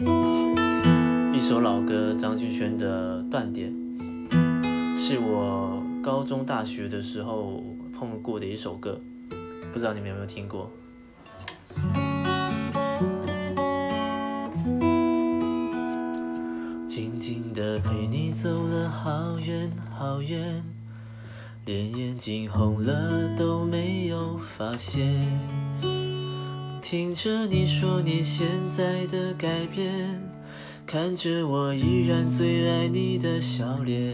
一首老歌，张敬轩的《断点》，是我高中、大学的时候碰过的一首歌，不知道你们有没有听过？静静地陪你走了好远好远，连眼睛红了都没有发现。听着你说你现在的改变，看着我依然最爱你的笑脸，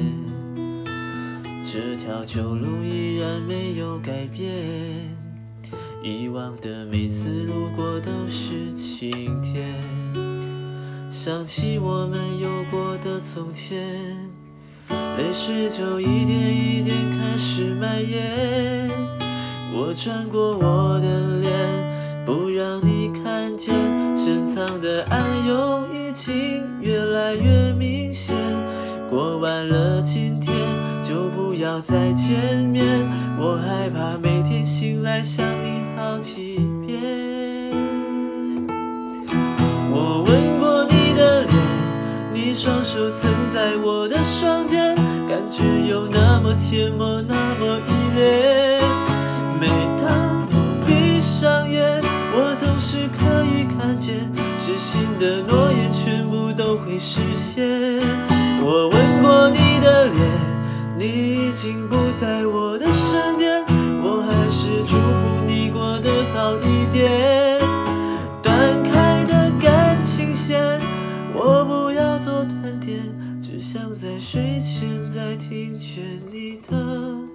这条旧路依然没有改变，以往的每次路过都是晴天，想起我们有过的从前，泪水就一点一点开始蔓延，我转过我的脸。暗涌已经越来越明显。过完了今天就不要再见面，我害怕每天醒来想你好几遍。我吻过你的脸，你双手曾在我的双肩，感觉有那么甜蜜，那么依恋。每当我闭上眼。我总是可以看见，痴心的诺言全部都会实现。我吻过你的脸，你已经不在我的身边，我还是祝福你过得好一点。断开的感情线，我不要做断点，只想在睡前再听见你的。